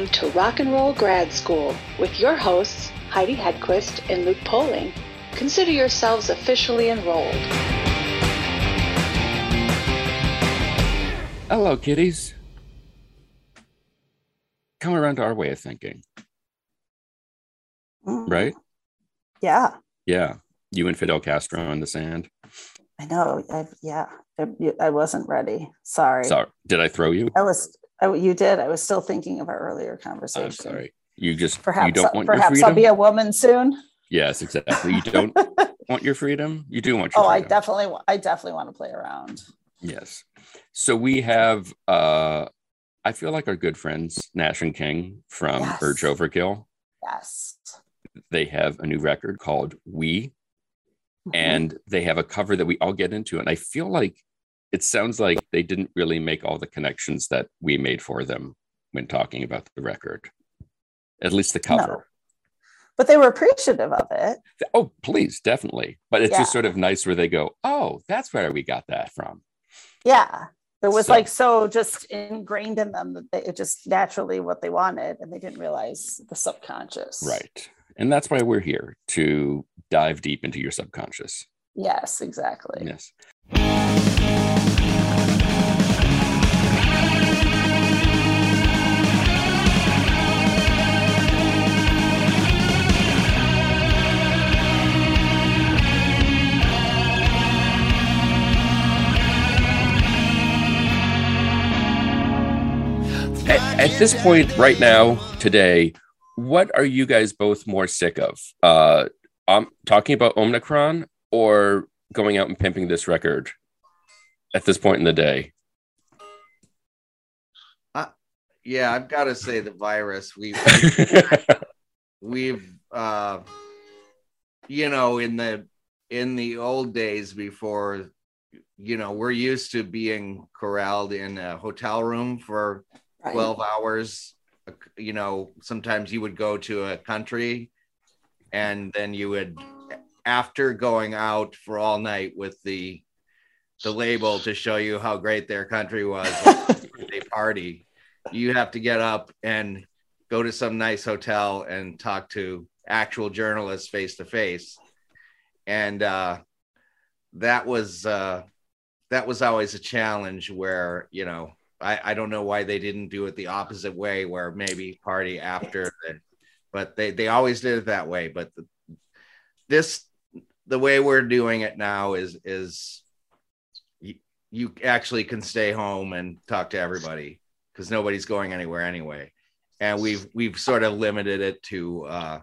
listening to Rock and Roll Grad School with your hosts, Heidi Hedquist and Luke Poling. Consider yourselves officially enrolled. Hello, kiddies. Come around to our way of thinking, Mm. right? Yeah, Yeah. You and Fidel Castro in the sand. I know. I, yeah, I, I wasn't ready. Sorry. Sorry. Did I throw you? I was. I, you did. I was still thinking of our earlier conversation. I'm sorry. You just Perhaps. you don't want your perhaps. I'll be a woman soon. yes, exactly. You don't want your freedom. You do want your oh, I freedom. definitely. I definitely want to play around. Yes. So we have uh I feel like our good friends Nash and King from Yes. Urge Overkill. Yes. They have a new record called Oui Mhm. and they have a cover that we all get into and I feel like it sounds like they didn't really make all the connections that we made for them when talking about the record. At least the cover. but they were appreciative of it. Oh, please, definitely. But it's just sort of nice where they go, "Oh, that's where we got that from." Yeah. It was So- like so just ingrained in them that they, it just naturally what they wanted, and they didn't realize the subconscious. Right. And that's why we're here to dive deep into your subconscious. Yes. Exactly. Yes. At, this point, right now, today, what are you guys both more sick of? Uh, um, talking about Omicron or going out and pimping this record at this point in the day? yeah i've got to say the virus We've we've uh you know in the in the old days before you know we're used to being corralled in a hotel room for Right. 12 hours you know sometimes you would go to a country and then you would after going out for all night with the the label to show you how great their country was they party you have to get up and go to some nice hotel and talk to actual journalists face to face and uh that was uh that was always a challenge where you know I, I don't know why they didn't do it the opposite way where maybe party after the, but they they always did it that way but the, this the way we're doing it now is is you, you actually can stay home and talk to everybody because nobody's going anywhere anyway. And we've we've sort of limited it to uh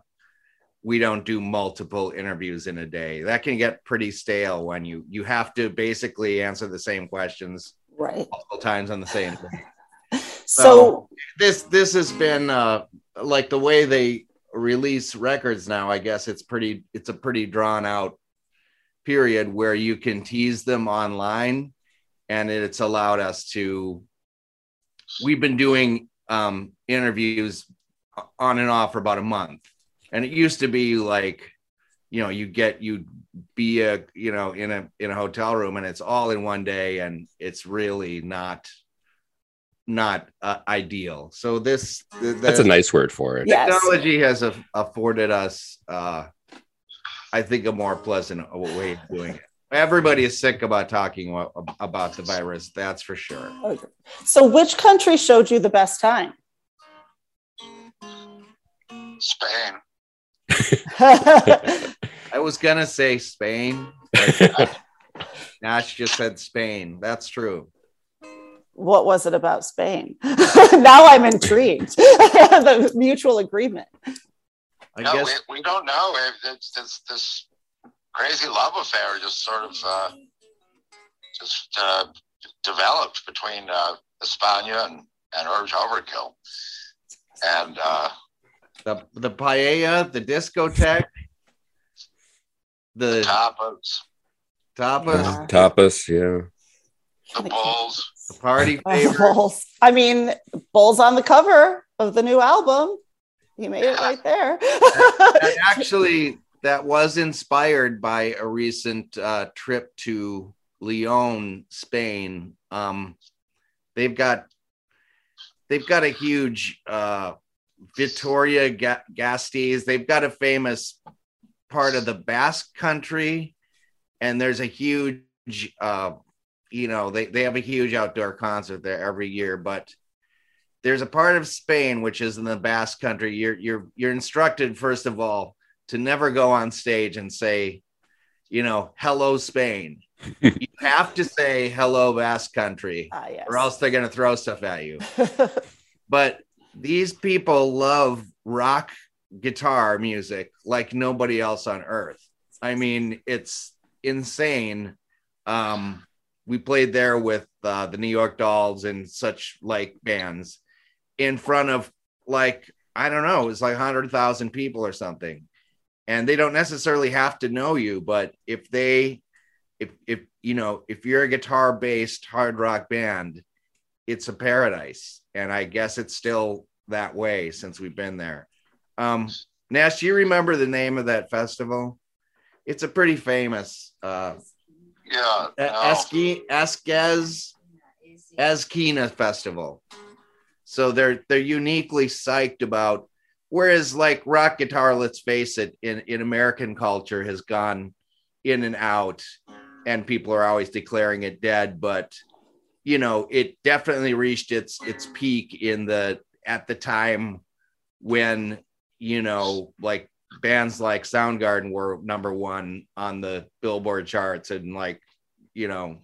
we don't do multiple interviews in a day. That can get pretty stale when you you have to basically answer the same questions Right. multiple times on the same thing So, this this has been uh like the way they release records now i guess it's pretty it's a pretty drawn out period where you can tease them online and it's allowed us to we've been doing um interviews on and off for about a month and it used to be like you know you get you be a you know in a in a hotel room and it's all in one day and it's really not not uh, ideal so this the, That's a nice word for it. Yes. technology has a, afforded us uh i think a more pleasant way of doing it everybody is sick about talking about the virus that's for sure so which country showed you the best time? Spain. i was gonna say spain but nash just said spain that's true what was it about Spain? now I'm intrigued. the mutual agreement. i no, guess we, we don't know. It- It's this this crazy love affair just sort of uh, just uh, developed between uh, Espana and, and Urge Overkill. And uh, the the paella the discotheque the tapas, tapas Yeah. Tapas, yeah. the bulls. the party Bulls. I mean, Bulls on the cover of the new album. You made it right there. that actually that was inspired by a recent uh, trip to Lyon, Spain. Um, they've got they've got a huge uh, Victoria Ga- Gasteiz. They've got a famous part of the Basque country, and there's a huge, uh, you know, they, they have a huge outdoor concert there every year. But there's a part of Spain which is in the Basque country. You're you're you're instructed first of all to never go on stage and say, you know, hello Spain. you have to say hello Basque country, Ah, yes. or else they're gonna throw stuff at you but these people love rock guitar music like nobody else on earth. I mean, it's insane. Um, we played there with uh, the New York Dolls and such like bands in front of like I don't know, it's like hundred thousand people or something, and they don't necessarily have to know you, but if they, if if you know, if you're a guitar based hard rock band, it's a paradise, and I guess it's still that way since we've been there. Um, Nash, do you remember the name of that festival? It's a pretty famous uh, Yeah. no. Esqui Esquez Azkena Festival. So they're they're uniquely psyched about. Whereas like rock guitar, let's face it, in in American culture has gone in and out, and people are always declaring it dead. But you know, it definitely reached its its peak in the at the time when you know like bands like Soundgarden were number one on the Billboard charts and like you know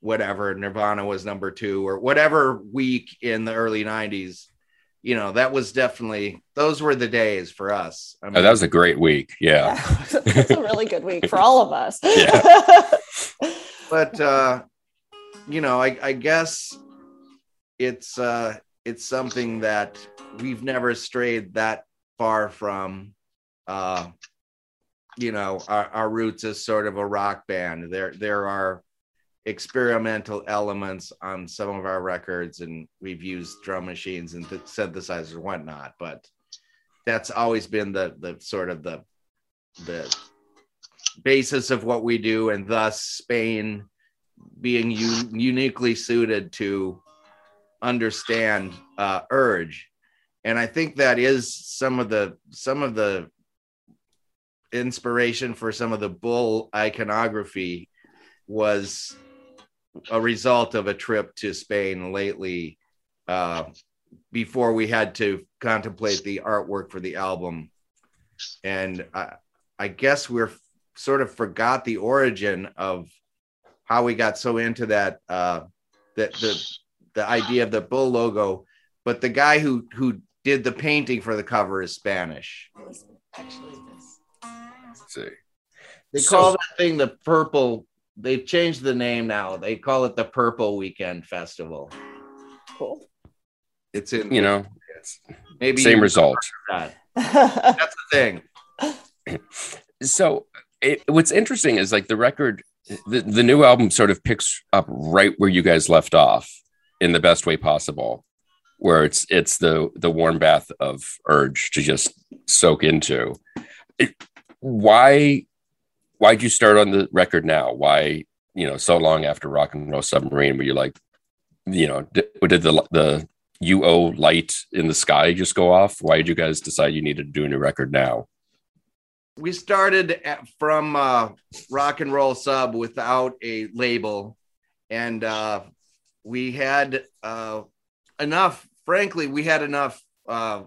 whatever Nirvana was number two or whatever week in the early 90s you know that was definitely those were the days for us I Oh, that was a great week. Yeah. Yeah. It's a really good week for all of us. Yeah. but uh you know I, I guess it's uh it's something that we've never strayed that far from uh you know our, our roots as sort of a rock band. There there are experimental elements on some of our records and we've used drum machines and th- synthesizers and whatnot but that's always been the the sort of the the basis of what we do and thus spain being u- uniquely suited to understand uh, urge and i think that is some of the some of the inspiration for some of the bull iconography was a result of a trip to spain lately uh, before we had to contemplate the artwork for the album. And i, I guess we're sort of forgot the origin of how we got so into that uh the the the idea of the bull logo. But the guy who who did the painting for the cover is spanish Actually, this. Let's see. they So- call that thing the purple they've changed the name now they call it the purple weekend festival Cool. it's in You know, maybe same you result. that. that's the thing so it, what's interesting is like the record the, the new album sort of picks up right where you guys left off in the best way possible where it's it's the the warm bath of urge to just soak into. Why why'd you start on the record now? Why you know so long after rock and roll submarine were you like you know did, did the the uo light in the sky just go off? Why did you guys decide you needed to do a new record now? We started at, from uh, rock and roll sub without a label. And uh, we had uh, enough frankly we had enough uh,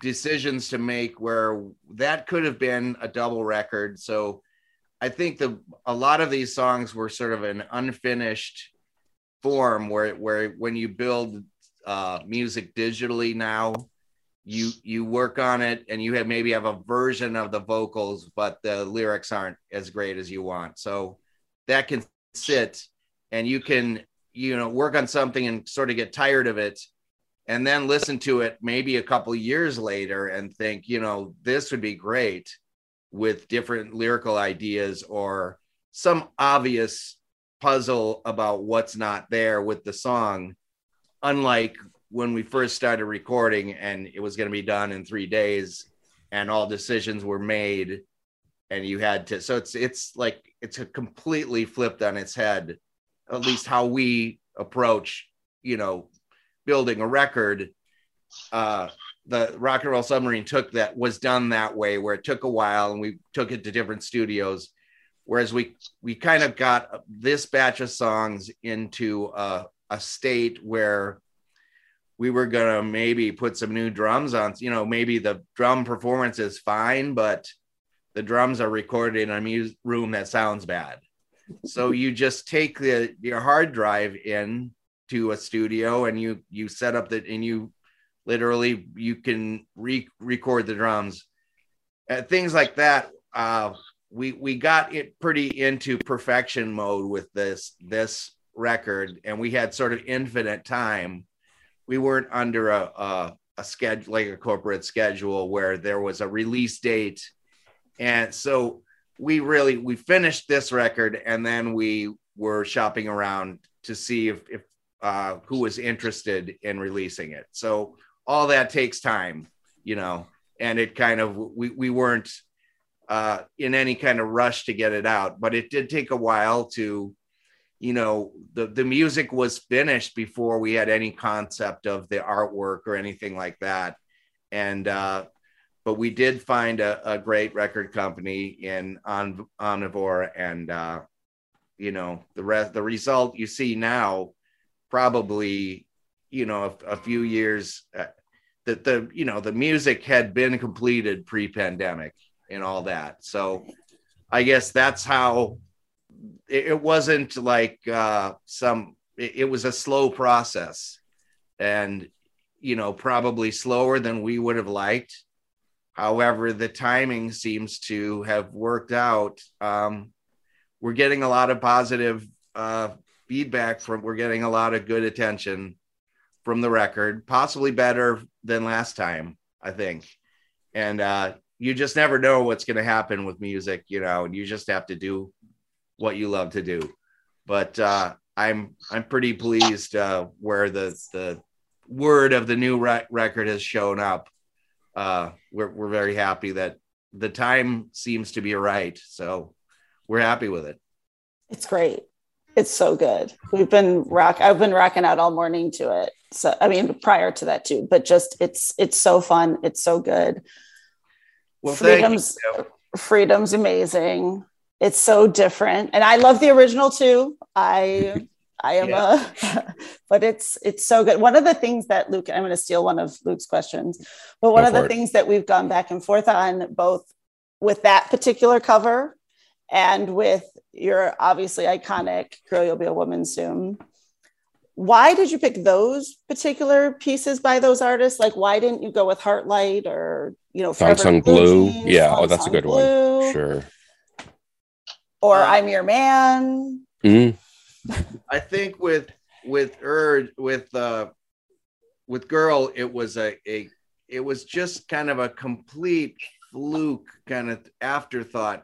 decisions to make where that could have been a double record. So i think the a lot of these songs were sort of an unfinished form where where when you build uh, music digitally now you you work on it and you have maybe have a version of the vocals but the lyrics aren't as great as you want. So that can sit and you can you know work on something and sort of get tired of it and then listen to it maybe a couple years later and think you know this would be great with different lyrical ideas or some obvious puzzle about what's not there with the song. Unlike when we first started recording and it was going to be done in three days and all decisions were made and you had to so it's it's like it's a completely flipped on its head at least how we approach you know building a record, uh, the Rock and Roll Submarine took that was done that way, where it took a while and we took it to different studios. Whereas we we kind of got this batch of songs into a, a state where we were gonna maybe put some new drums on. You know, maybe the drum performance is fine, but the drums are recorded in a mu- room that sounds bad. So you just take the your hard drive in to a studio and you you set up the and you literally you can re- record the drums. Uh, things like that uh, we we got it pretty into perfection mode with this this record and we had sort of infinite time. We weren't under a, a, a schedule like a corporate schedule where there was a release date. And so we really we finished this record and then we were shopping around to see if, if uh, who was interested in releasing it. So all that takes time, you know, and it kind of we we weren't uh, in any kind of rush to get it out, but it did take a while to, you know, the the music was finished before we had any concept of the artwork or anything like that, and uh, but we did find a, a great record company in on Omnivore, and uh, you know the rest the result you see now probably you know a, a few years uh, that the you know the music had been completed pre-pandemic and all that. So i guess that's how it, it wasn't like uh some it, it was a slow process and you know probably slower than we would have liked however the timing seems to have worked out um we're getting a lot of positive uh feedback from we're getting a lot of good attention from the record, possibly better than last time, I think. And uh, you just never know what's going to happen with music, you know, and you just have to do what you love to do. But uh, I'm I'm pretty pleased uh, where the the word of the new re- record has shown up. Uh, we're we're very happy that the time seems to be right, so we're happy with it. It's great. It's so good. We've been rock. I've been rocking out all morning to it. So I mean, prior to that too. But just it's it's so fun. It's so good. Well, freedom's freedom's amazing. It's so different, and I love the original too. I I am yeah. a, but it's it's so good. One of the things that Luke, I'm going to steal one of Luke's questions, but one Go of the it. things that we've gone back and forth on, both with that particular cover and with your obviously iconic girl you'll be a woman soon why did you pick those particular pieces by those artists like why didn't you go with heartlight or you know Thong Song Blue yeah oh that's a good Blue, one sure or uh, i'm your man mm. I think with with Urge with uh with girl it was a, a it was just kind of a complete fluke kind of afterthought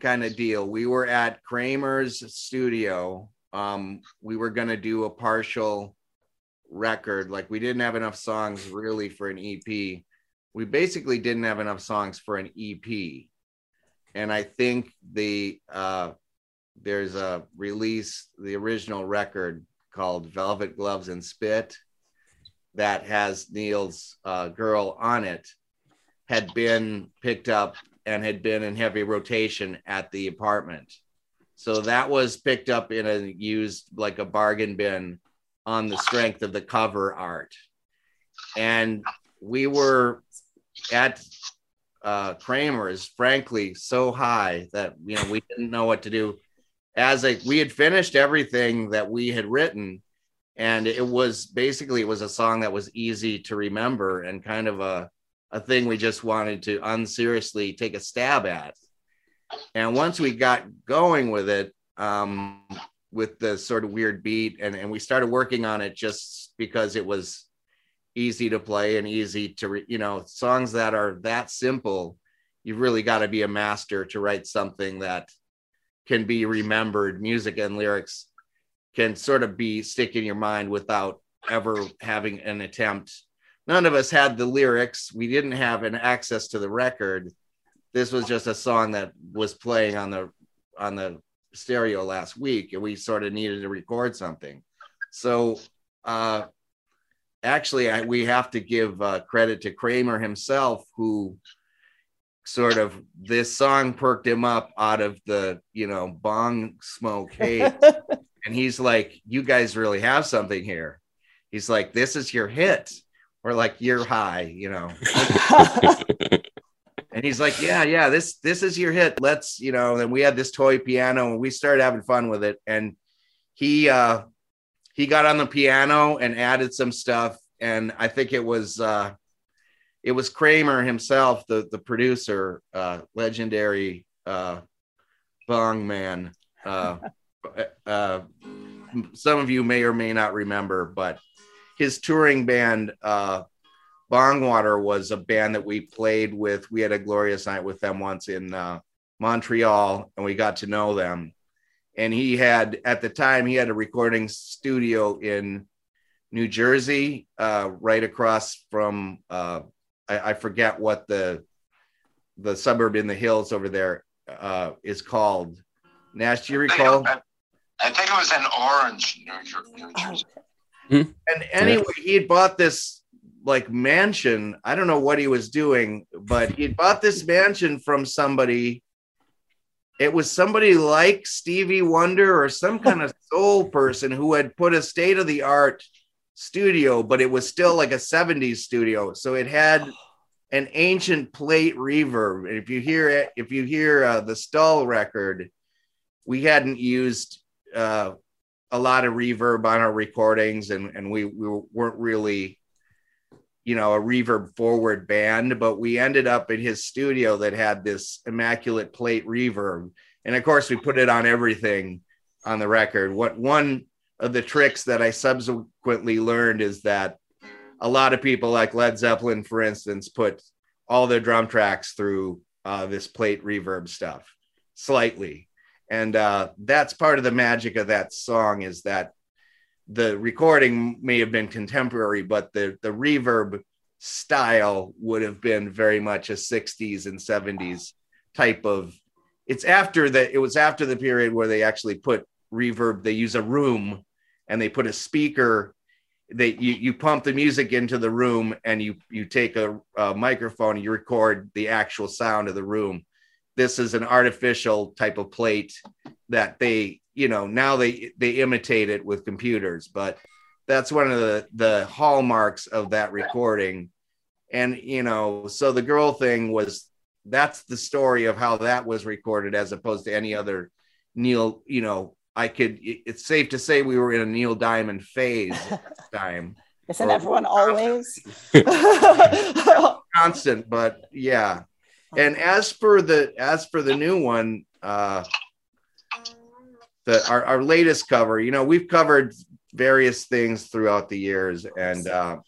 kind of deal. We were at Kramer's studio. Um, we were to do a partial record. Like we didn't have enough songs really for an EP. We basically didn't have enough songs for an EP. And I think the uh, there's a release, the original record called Velvet Gloves and Spit that has Neil's uh, girl on it had been picked up and had been in heavy rotation at the apartment. So that was picked up in a used like a bargain bin on the strength of the cover art. And we were at uh, Kramer's, frankly, so high that you know we didn't know what to do. As a we had finished everything that we had written, and it was basically it was a song that was easy to remember and kind of a a thing we just wanted to unseriously take a stab at. And once we got going with it, um, with the sort of weird beat, and, and we started working on it just because it was easy to play and easy to, re- you know, songs that are that simple. You've really got to be a master to write something that can be remembered. Music and lyrics can sort of be stick in your mind without ever having an attempt none of us had the lyrics. We didn't have an access to the record. This was just a song that was playing on the on the stereo last week, and we sort of needed to record something. So uh, actually, I, we have to give uh, credit to Kramer himself, who sort of this song perked him up out of the you know bong smoke haze, and he's like, "You guys really have something here." He's like, "This is your hit." Or like you're high, you know. and he's like, "Yeah, yeah, this this is your hit. Let's, you know." And we had this toy piano, and we started having fun with it. And he uh, he got on the piano and added some stuff, and I think it was uh, it was Kramer himself, the the producer, uh, legendary uh, Bong Man. Uh, uh, some of you may or may not remember, but his touring band uh, Bongwater was a band that we played with. We had a glorious night with them once in uh, Montreal, and we got to know them. And he had, at the time, he had a recording studio in New Jersey, uh, right across from, uh, I, I, forget what the the suburb in the hills over there uh, is called. Nash, do you recall? I think it was in Orange, New, Jersey. Hmm? And anyway, he had bought this like mansion. I don't know what he was doing, but he bought this mansion from somebody. It was somebody like Stevie Wonder or some kind of soul person who had put a state of the art studio, but it was still like a 70s studio. So it had an ancient plate reverb. And if you hear it, if you hear uh, the Stull record, we hadn't used uh, a lot of reverb on our recordings, and and we we weren't really, you know, a reverb forward band, but we ended up in his studio that had this immaculate plate reverb, and of course we put it on everything on the record. What one of the tricks that I subsequently learned is that a lot of people, like Led Zeppelin, for instance, put all their drum tracks through uh, this plate reverb stuff slightly. And uh, that's part of the magic of that song is that the recording may have been contemporary but the the reverb style would have been very much a 60s and 70s type of it's after that it was after the period where they actually put reverb they use a room and they put a speaker they you, you pump the music into the room and you you take a, a microphone and you record the actual sound of the room. This is an artificial type of plate that they you know now they they imitate it with computers but that's one of the the hallmarks of that recording. And you know so the girl thing was that's the story of how that was recorded as opposed to any other neil you know i could it's safe to say we were in a neil diamond phase time. Isn't or, everyone always? Constant but yeah. And as for the as for the new one, uh, the our, our latest cover, you know, we've covered various things throughout the years, and uh,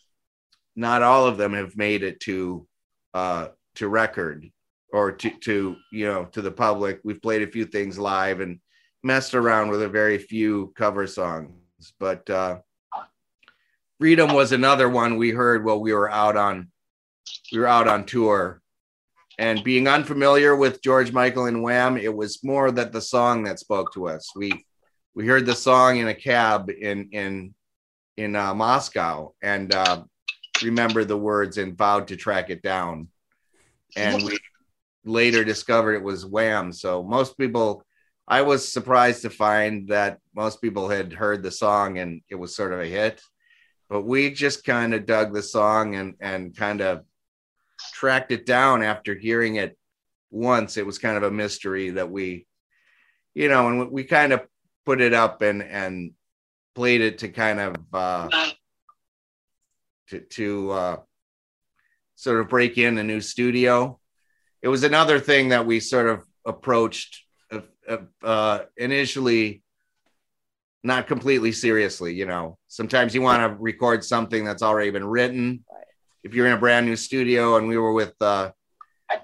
not all of them have made it to uh, to record or to to you know to the public. We've played a few things live and messed around with a very few cover songs, but uh, Freedom was another one we heard while we were out on we were out on tour and being unfamiliar with George Michael and Wham, it was more that the song that spoke to us. We we heard the song in a cab in in in uh, Moscow and uh, remembered the words and vowed to track it down. And we later discovered it was Wham. So most people, I was surprised to find that most people had heard the song and it was sort of a hit. But we just kind of dug the song and and kind of tracked it down after hearing it once. It was kind of a mystery that we, you know, and we kind of put it up and and played it to kind of uh, to to uh, sort of break in a new studio. It was another thing that we sort of approached uh, uh, initially not completely seriously you know sometimes you want to record something that's already been written if you're in a brand new studio and we were with uh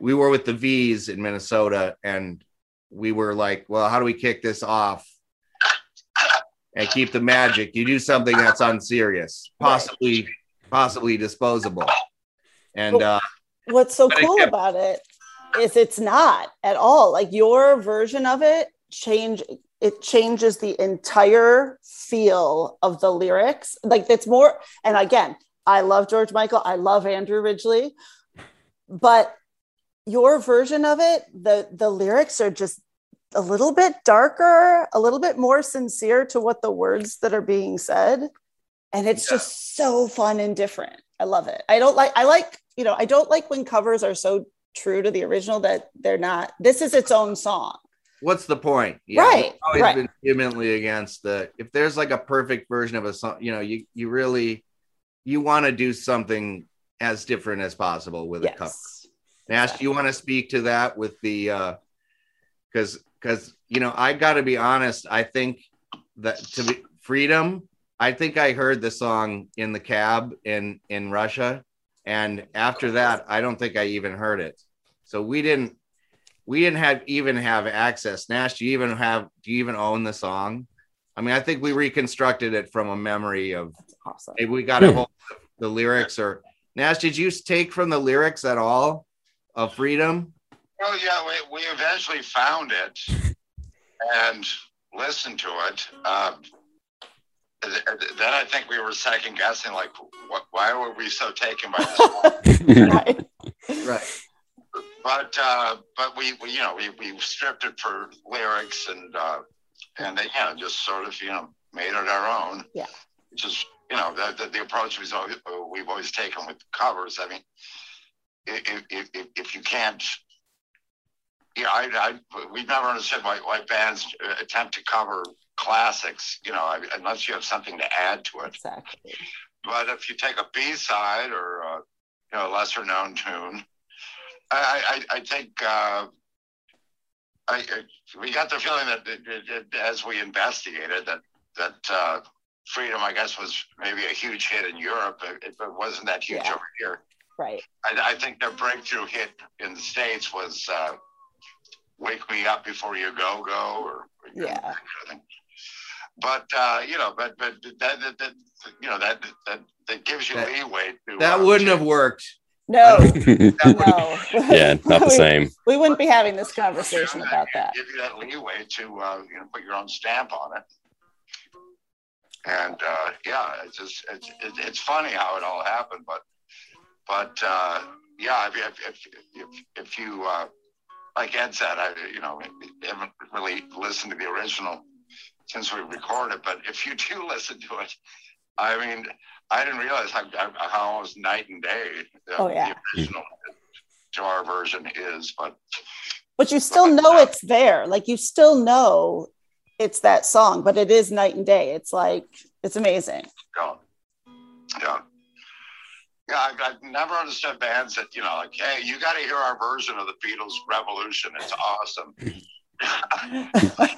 we were with the V's in Minnesota and we were like, well, how do we kick this off and keep the magic? You do something that's unserious, possibly possibly disposable. And uh what's so cool kept- about it is it's not at all like your version of it change it changes the entire feel of the lyrics like it's more and again I love George Michael. I love Andrew Ridgeley. But your version of it, the the lyrics are just a little bit darker, a little bit more sincere to what the words that are being said. And it's Yeah. just so fun and different. I love it. I don't like, I like, you know, I don't like when covers are so true to the original that they're not, this is its own song. What's the point? Right, I've always right. been vehemently against the if there's like a perfect version of a song, you know, you you really you want to do something as different as possible with a cover. Yes. Nash, do you want to speak to that with the uh because because you know I got to be honest. I think that to be freedom. I think I heard the song in the cab in in Russia, and after that, I don't think I even heard it. So we didn't we didn't have even have access. Nash, do you even have do you even own the song? I mean, I think we reconstructed it from a memory of Awesome. maybe we got a Hmm. hold of the lyrics or Nash, did you take from the lyrics at all of freedom? Well, yeah, we, we eventually found it and listened to it. Um, then I think we were second guessing, like, what, why were we so taken by this? song? right. Right. But uh, but we, we you know we, we stripped it for lyrics and uh, and they you know just sort of you know made it our own. Yeah. Just you know the, the, the approach we've always, we've always taken with covers. I mean, if if, if, if you can't. Yeah, I, I, we've never understood why, why bands attempt to cover classics, you know, unless you have something to add to it. Exactly. But if you take a B side or uh, you know a lesser known tune, I I, I think uh, I, I we got the feeling that it, it, it, as we investigated that that uh, Freedom I guess was maybe a huge hit in Europe. It, it wasn't that huge Yeah. over here. Right. I, I think their breakthrough hit in the states was uh, "Wake Me Up Before You Go Go" or Yeah. that kind of thing. But uh, you know, but but that, that, that you know that that that gives you That- leeway to That uh, wouldn't to- have worked. No, yeah, not the We- same. We wouldn't be having this conversation you about that. Give you that leeway to uh, you know put your own stamp on it. And uh, yeah, it's just it's it, it's funny how it all happened, but but uh, yeah, if if if if, if you uh, like Ed said, I you know haven't really listened to the original since we recorded, but if you do listen to it, I mean, I didn't realize how how almost night and day the, Oh, yeah. the original to our version is, but But you still know it's there. Like you still know it's that song, but it is night and day. It's like it's amazing. Yeah. Yeah. Yeah, I've, I've never understood bands that, you know, like, hey, you got to hear our version of the Beatles Revolution. It's awesome.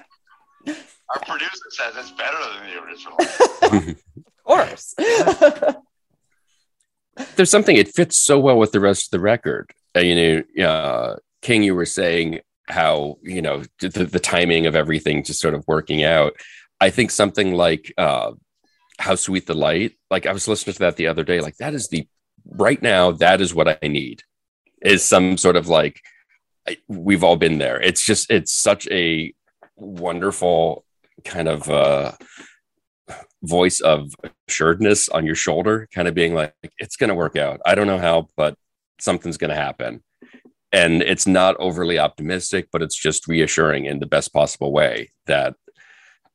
our producer says it's better than the original. Course. There's something it fits so well with the rest of the record. Uh, you know, uh, King, you were saying how you know the, the timing of everything just sort of working out. I think something like uh, "How Sweet the Light." Like I was listening to that the other day. Like that is the right now. That is what I need. Is some sort of like we've all been there. It's just it's such a wonderful kind of uh, voice of assuredness on your shoulder, kind of being like, it's going to work out. I don't know how, but something's going to happen. And it's not overly optimistic, but it's just reassuring in the best possible way that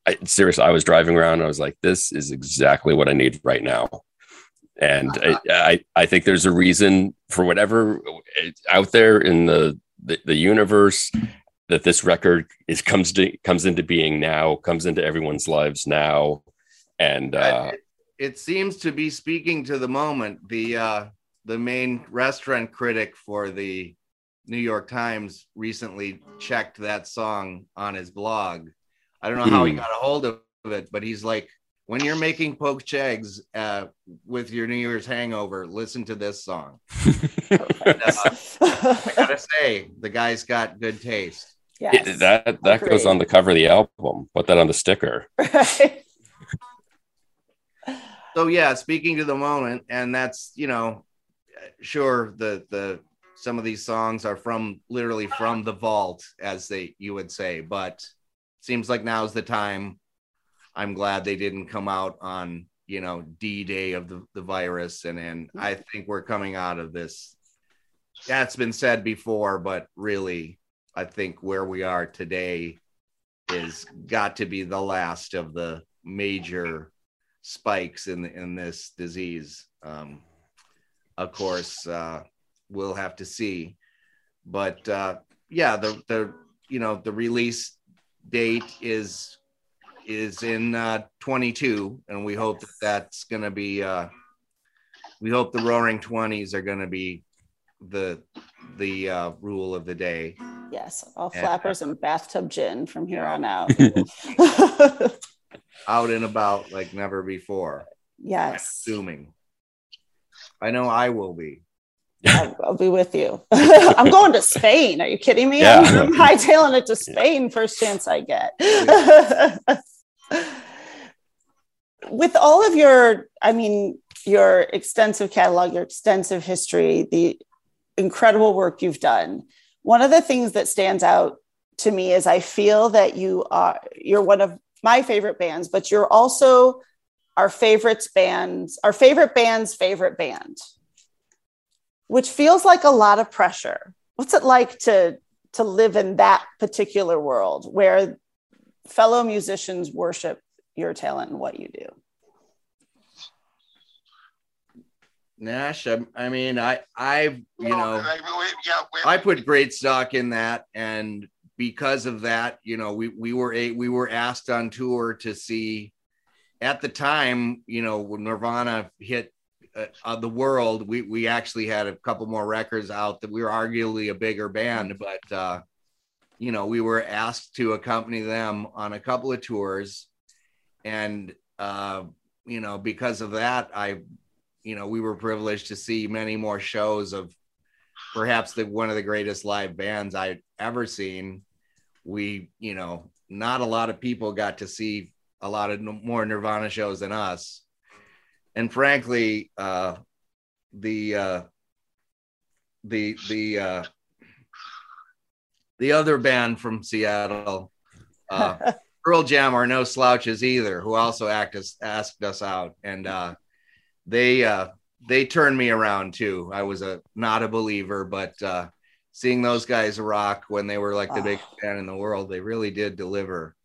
I, seriously, I was driving around and I was like, this is exactly what I need right now. And I, I, I think there's a reason for whatever uh, out there in the, the, the universe that this record is comes to comes into being now, comes into everyone's lives now. And uh, it, it seems to be speaking to the moment. The uh, the main restaurant critic for the New York Times recently checked that song on his blog. I don't know how he Hmm. got a hold of it, but he's like, when you're making poached eggs uh, with your New Year's hangover, listen to this song. I gotta say, the guy's got good taste. yes. It- that that goes on the cover of the album. Put that on the sticker. Right. So yeah speaking to the moment and that's you know sure the the some of these songs are from literally from the vault as they you would say but seems like now's the time i'm glad they didn't come out on you know D-Day of the, the virus, and and I think we're coming out of this. That's been said before, but really, I think where we are today is got to be the last of the major spikes in in this disease. Um, of course, uh, we'll have to see, but uh, yeah, the the you know the release date is is in uh, 22, and we hope that that's going to be. Uh, we hope the Roaring Twenties are going to be the the uh, rule of the day. Yes, all flappers and, and bathtub gin from here on out. out and about like never before. Yes. I'm assuming. I know I will be. I'll, I'll, be with you. I'm going to Spain. Are you kidding me? Yeah. I'm hightailing it to Spain first chance I get. with all of your, I mean, your extensive catalog, your extensive history, the incredible work you've done, one of the things that stands out to me is I feel that you are you're one of my favorite bands, but you're also our favorites bands, our favorite band's favorite band, which feels like a lot of pressure. What's it like to to live in that particular world where fellow musicians worship your talent and what you do? Nash, I, I mean, I, I've, you know, I put great stock in that, and because of that, you know, we we were a we were asked on tour to see. At the time, you know, when Nirvana hit uh, uh, the world, we we actually had a couple more records out that we were arguably a bigger band, but uh, you know, we were asked to accompany them on a couple of tours, and uh, you know, because of that, I you know, we were privileged to see many more shows of perhaps the one of the greatest live bands I've ever seen. We, you know, not a lot of people got to see a lot of more Nirvana shows than us. And frankly, uh, the uh, the the uh, the other band from Seattle, uh, Pearl Jam, are no slouches either. Who also act us, asked us out, and uh, they uh they turned me around too. I was a not a believer, but uh seeing those guys rock when they were like the biggest oh. band in the world, they really did deliver.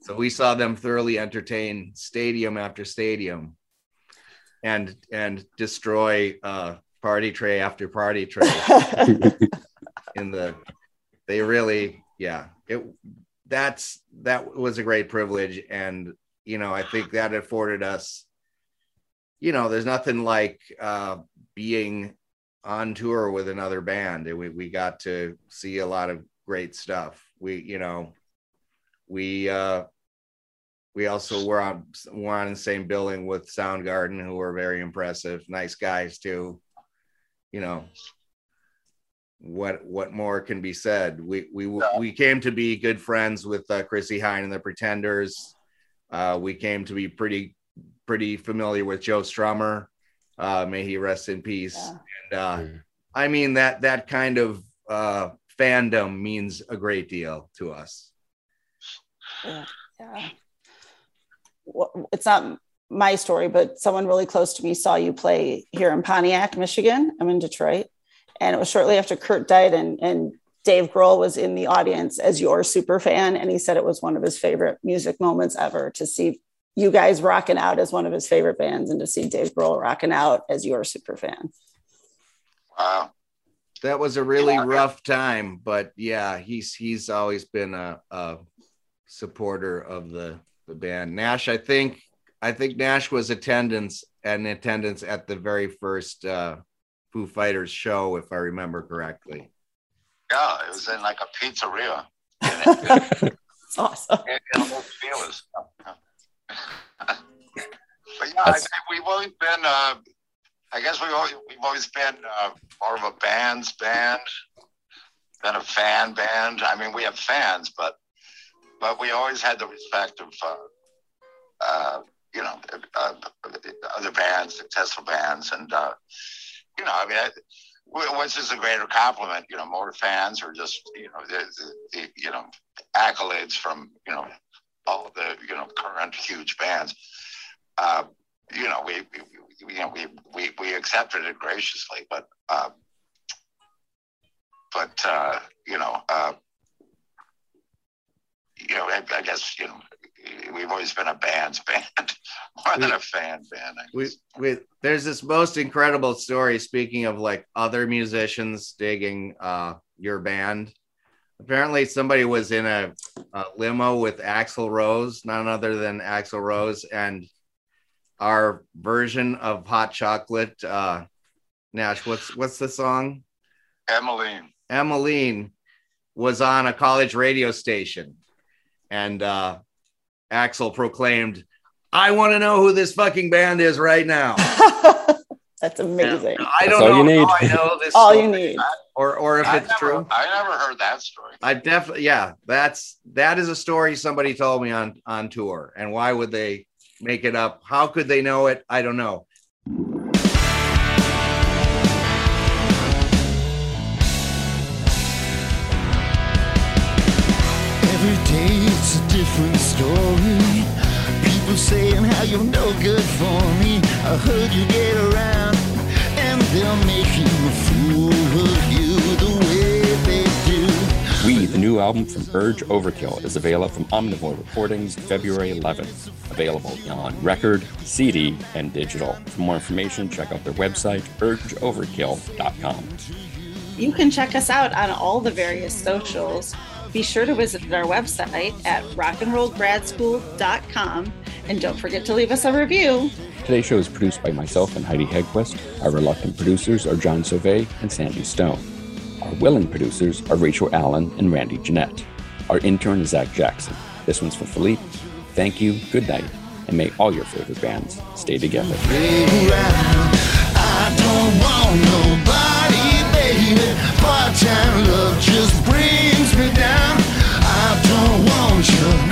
So we saw them thoroughly entertain stadium after stadium and and destroy uh party tray after party tray in the they really yeah it that's that was a great privilege and you know i think that afforded us you know, there's nothing like uh, being on tour with another band. We, we got to see a lot of great stuff. We, you know, we, uh, we also were on, were on the same building with Soundgarden, who were very impressive, nice guys too. You know, what what more can be said? We we we came to be good friends with uh, Chrissie Hynde and the Pretenders. Uh, we came to be pretty pretty familiar with Joe Strummer. Uh, may he rest in peace. Yeah. And uh, mm. I mean that that kind of uh, fandom means a great deal to us. Yeah. yeah. Well, it's not my story, but someone really close to me saw you play here in Pontiac, Michigan. I'm in Detroit, and it was shortly after Kurt died, and and Dave Grohl was in the audience as your super fan, and he said it was one of his favorite music moments ever to see you guys rocking out as one of his favorite bands and to see Dave Grohl rocking out as your super fan. Wow. That was a really yeah. rough time, but yeah, he's he's always been a, a supporter of the the band. Nash, I think I think Nash was attendance and attendance at the very first uh, Foo Fighters show, if I remember correctly. Yeah, it was in like a pizzeria. It's awesome. But yeah, I we've always been. Uh, I guess we've always, we've always been uh, more of a band's band than a fan band. I mean, we have fans, but but we always had the respect of uh, uh, you know uh, other bands, successful bands, and uh, you know, I mean. I, which is a greater compliment, you know, more fans or just, you know, the, the, the you know, accolades from, you know, all the you know current huge bands. Uh, you know, we, we you know we, we we accepted it graciously, but uh, but uh, you know, uh, you know, I, I guess you know we've always been a band's band more than a fan band. We, we there's this most incredible story speaking of like other musicians digging uh your band apparently somebody was in a, a limo with Axl Rose none other than Axl Rose and our version of hot chocolate uh nash what's what's the song Emmeline. emmeline was on a college radio station and uh Axl proclaimed i want to know who this fucking band is right now That's amazing. I That's don't all know you need. how I know this. All you need. or or if I it's never, true. I never heard that story. I definitely, yeah, that's that is a story somebody told me on on tour. And why would they make it up? How could they know it? I don't know. Every day it's a different story. People saying how you're no good for me. I heard you get around, and they're making a fool of you the way they do. Oui, the new album from Urge Overkill, is available from Omnivore Recordings February 11th. Available on record, CD, and digital. For more information, check out their website, urgeoverkill.com. You can check us out on all the various socials. Be sure to visit our website at rockandrollgradschool.com and don't forget to leave us a review. Today's show is produced by myself and Heidi Hegquist. Our reluctant producers are John Sauvé and Sandy Stone. Our willing producers are Rachel Allen and Randy Jeanette. Our intern is Zach Jackson. This one's for Philippe. Thank you, good night, and may all your favorite bands stay together. Part-time love just brings me down. I don't want you.